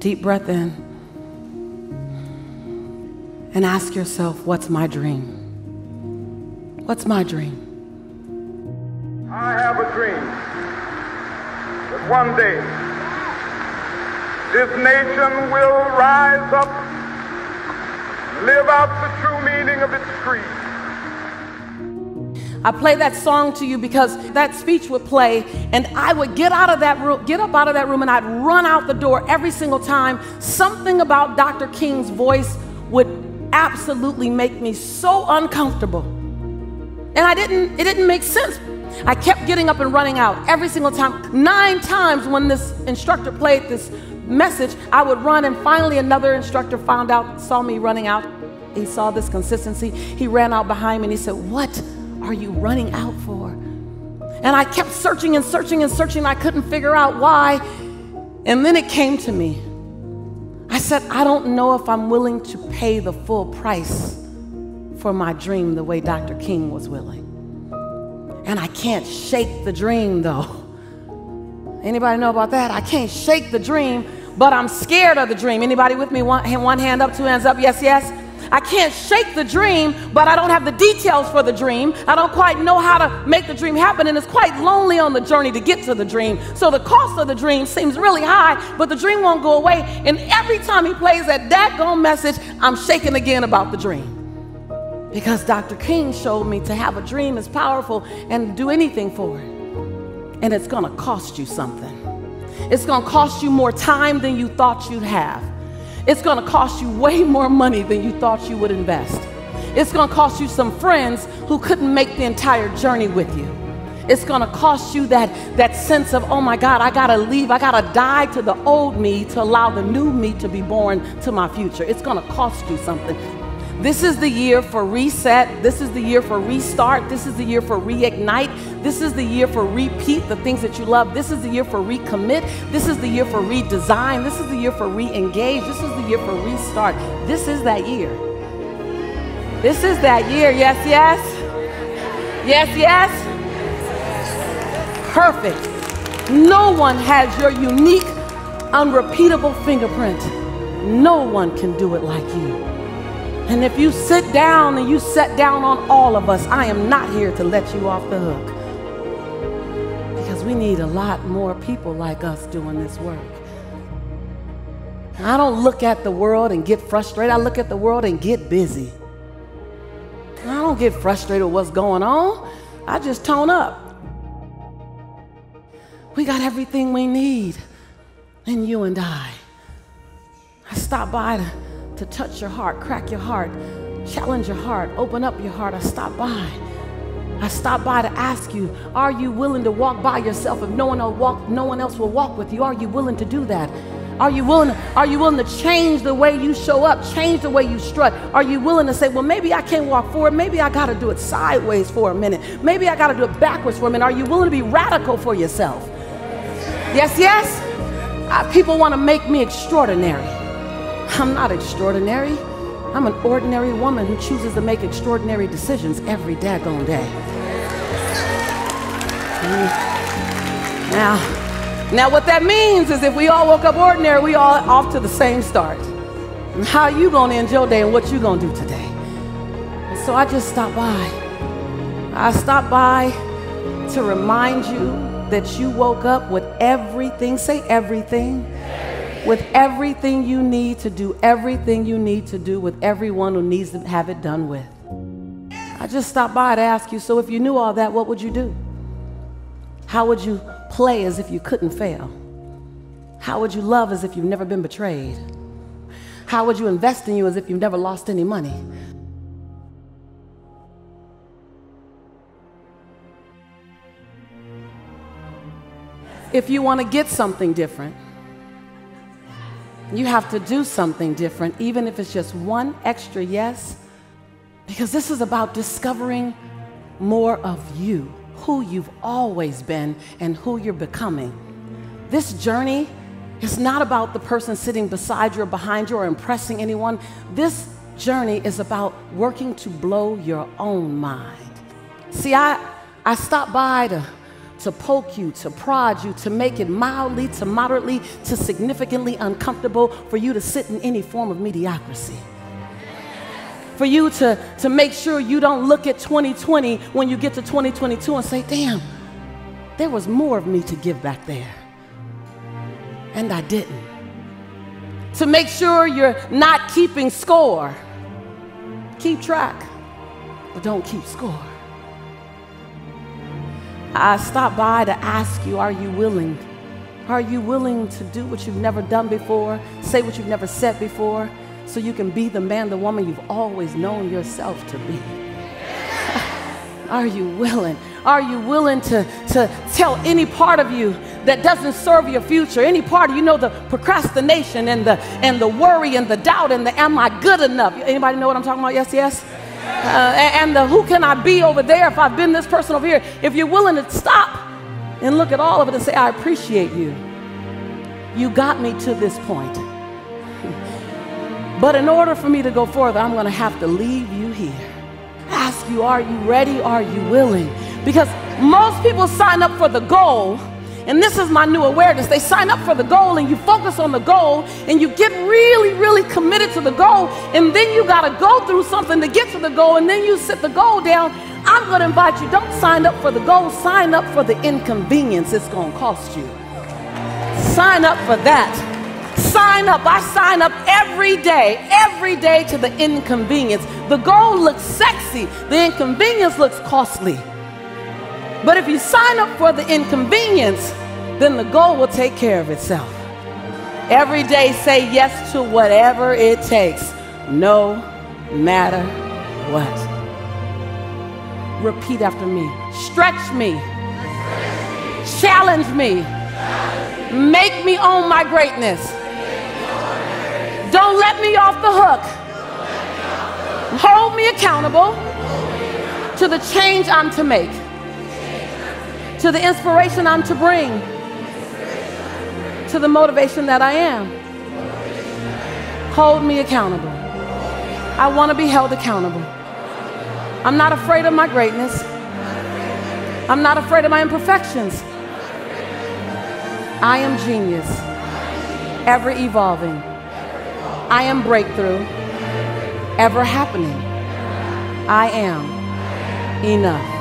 Deep breath in. And ask yourself, what's my dream? What's my dream? I have a dream that one day this nation will rise up, live out the true meaning of its creed. I play that song to you because that speech would play, and I would get out of that room, get up out of that room, and I'd run out the door every single time. Something about Dr. King's voice would absolutely make me so uncomfortable. And I didn't, it didn't make sense. I kept getting up and running out every single time. Nine times when this instructor played this message, I would run, and finally another instructor found out, saw me running out. He saw this consistency. He ran out behind me and he said, What? Are you running out for? And I kept searching and searching and searching. I couldn't figure out why. And then it came to me. I said, I don't know if I'm willing to pay the full price for my dream the way Dr. King was willing. And I can't shake the dream though. Anybody know about that? I can't shake the dream, but I'm scared of the dream. Anybody with me? One, one hand up, two hands up. Yes, yes. I can't shake the dream, but I don't have the details for the dream. I don't quite know how to make the dream happen, and it's quite lonely on the journey to get to the dream. So the cost of the dream seems really high, but the dream won't go away. And every time he plays that daggone message, I'm shaking again about the dream. Because Dr. King showed me to have a dream is powerful and do anything for it. And it's gonna cost you something. It's gonna cost you more time than you thought you'd have. It's going to cost you way more money than you thought you would invest. It's going to cost you some friends who couldn't make the entire journey with you. It's going to cost you that, that sense of, oh my God, I got to leave. I got to die to the old me to allow the new me to be born to my future. It's going to cost you something. This is the year for reset. This is the year for restart. This is the year for reignite. This is the year for repeat the things that you love. This is the year for recommit. This is the year for redesign. This is the year for re-engage. This is the year for restart. This is that year. This is that year. Yes, yes. Yes, yes. Perfect. No one has your unique, unrepeatable fingerprint. No one can do it like you. And if you sit down and you set down on all of us, I am not here to let you off the hook. Because we need a lot more people like us doing this work. I don't look at the world and get frustrated. I look at the world and get busy. I don't get frustrated with what's going on. I just tone up. We got everything we need in you and I. I stopped by to to touch your heart, crack your heart, challenge your heart, open up your heart. I stop by. I stop by to ask you, are you willing to walk by yourself if no one will walk, no one else will walk with you? Are you willing to do that? Are you willing, are you willing to change the way you show up, change the way you strut? Are you willing to say, well, maybe I can't walk forward, maybe I gotta do it sideways for a minute, maybe I gotta do it backwards for a minute? Are you willing to be radical for yourself? Yes, yes? Uh, people wanna make me extraordinary. I'm not extraordinary. I'm an ordinary woman who chooses to make extraordinary decisions every daggone day. Hmm. Now, now what that means is if we all woke up ordinary, we all off to the same start. And how you gonna end your day and what you gonna do today? And so I just stopped by. I stopped by to remind you that you woke up with everything, say everything with everything you need to do everything you need to do with everyone who needs to have it done with. I just stopped by to ask you so if you knew all that, what would you do? How would you play as if you couldn't fail? How would you love as if you've never been betrayed? How would you invest in you as if you've never lost any money? If you want to get something different, you have to do something different, even if it's just one extra yes, because this is about discovering more of you, who you've always been, and who you're becoming. This journey is not about the person sitting beside you or behind you or impressing anyone. This journey is about working to blow your own mind. See, I, I stopped by to to poke you, to prod you, to make it mildly, to moderately, to significantly uncomfortable for you to sit in any form of mediocrity. For you to, to make sure you don't look at 2020 when you get to 2022 and say, damn, there was more of me to give back there. And I didn't. To make sure you're not keeping score. Keep track, but don't keep score. I stopped by to ask you, are you willing? Are you willing to do what you've never done before, say what you've never said before, so you can be the man, the woman you've always known yourself to be? are you willing? Are you willing to, to tell any part of you that doesn't serve your future, any part of you know the procrastination and the and the worry and the doubt and the am I good enough? Anybody know what I'm talking about? Yes, yes. Uh, and the who can I be over there if I've been this person over here? If you're willing to stop and look at all of it and say, I appreciate you. You got me to this point. But in order for me to go further, I'm going to have to leave you here. Ask you, are you ready? Are you willing? Because most people sign up for the goal and this is my new awareness. They sign up for the goal and you focus on the goal and you get really, really committed to the goal. And then you got to go through something to get to the goal. And then you sit the goal down. I'm going to invite you don't sign up for the goal, sign up for the inconvenience it's going to cost you. Sign up for that. Sign up. I sign up every day, every day to the inconvenience. The goal looks sexy, the inconvenience looks costly. But if you sign up for the inconvenience, then the goal will take care of itself. Every day, say yes to whatever it takes, no matter what. Repeat after me. Stretch me. Challenge me. Make me own my greatness. Don't let me off the hook. Hold me accountable to the change I'm to make to the inspiration I'm to bring, to the motivation that I am. Hold me accountable. I want to be held accountable. I'm not afraid of my greatness. I'm not afraid of my imperfections. I am genius, ever evolving. I am breakthrough, ever happening. I am enough.